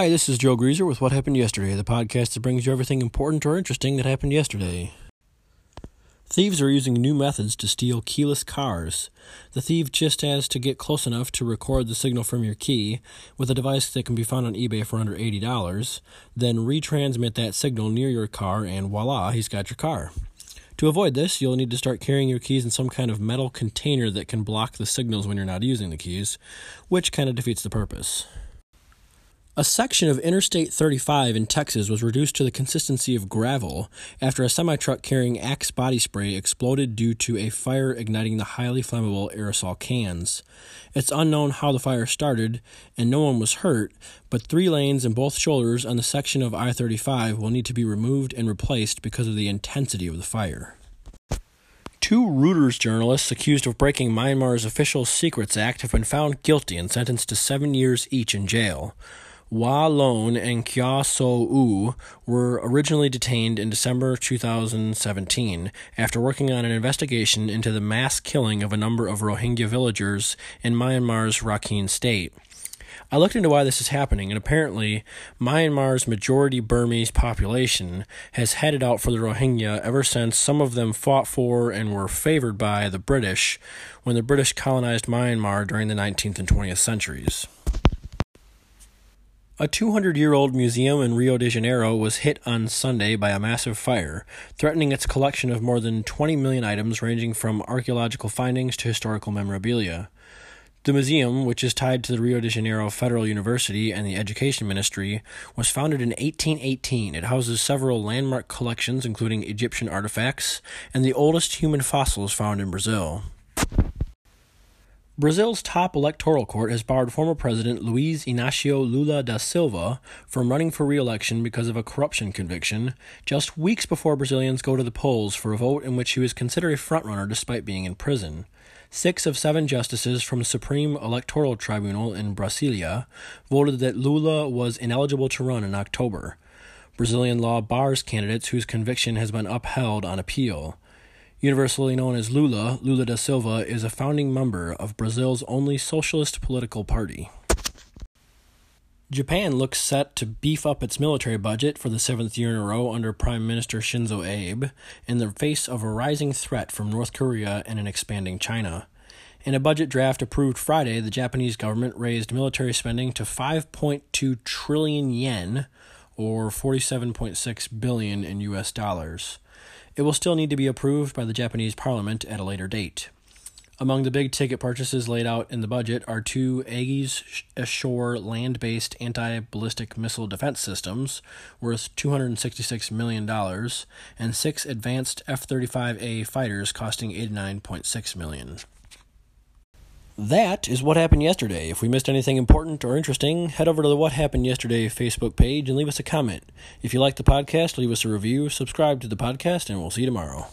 Hi, this is Joe Greaser with What Happened Yesterday, the podcast that brings you everything important or interesting that happened yesterday. Thieves are using new methods to steal keyless cars. The thief just has to get close enough to record the signal from your key with a device that can be found on eBay for under $80, then retransmit that signal near your car, and voila, he's got your car. To avoid this, you'll need to start carrying your keys in some kind of metal container that can block the signals when you're not using the keys, which kind of defeats the purpose. A section of Interstate 35 in Texas was reduced to the consistency of gravel after a semi truck carrying Axe body spray exploded due to a fire igniting the highly flammable aerosol cans. It's unknown how the fire started, and no one was hurt, but three lanes and both shoulders on the section of I 35 will need to be removed and replaced because of the intensity of the fire. Two Reuters journalists accused of breaking Myanmar's Official Secrets Act have been found guilty and sentenced to seven years each in jail. Wa Lone and Kyaw Soe Oo were originally detained in December 2017 after working on an investigation into the mass killing of a number of Rohingya villagers in Myanmar's Rakhine state. I looked into why this is happening, and apparently, Myanmar's majority Burmese population has headed out for the Rohingya ever since some of them fought for and were favored by the British when the British colonized Myanmar during the 19th and 20th centuries. A 200 year old museum in Rio de Janeiro was hit on Sunday by a massive fire, threatening its collection of more than 20 million items ranging from archaeological findings to historical memorabilia. The museum, which is tied to the Rio de Janeiro Federal University and the Education Ministry, was founded in 1818. It houses several landmark collections, including Egyptian artifacts and the oldest human fossils found in Brazil. Brazil's top electoral court has barred former President Luiz Inácio Lula da Silva from running for re election because of a corruption conviction, just weeks before Brazilians go to the polls for a vote in which he was considered a frontrunner despite being in prison. Six of seven justices from the Supreme Electoral Tribunal in Brasilia voted that Lula was ineligible to run in October. Brazilian law bars candidates whose conviction has been upheld on appeal. Universally known as Lula, Lula da Silva is a founding member of Brazil's only socialist political party. Japan looks set to beef up its military budget for the seventh year in a row under Prime Minister Shinzo Abe in the face of a rising threat from North Korea and an expanding China. In a budget draft approved Friday, the Japanese government raised military spending to 5.2 trillion yen, or 47.6 billion in US dollars. It will still need to be approved by the Japanese parliament at a later date. Among the big ticket purchases laid out in the budget are two Aegis Ashore land based anti ballistic missile defense systems worth $266 million and six advanced F 35A fighters costing $89.6 million. That is what happened yesterday. If we missed anything important or interesting, head over to the What Happened Yesterday Facebook page and leave us a comment. If you like the podcast, leave us a review, subscribe to the podcast, and we'll see you tomorrow.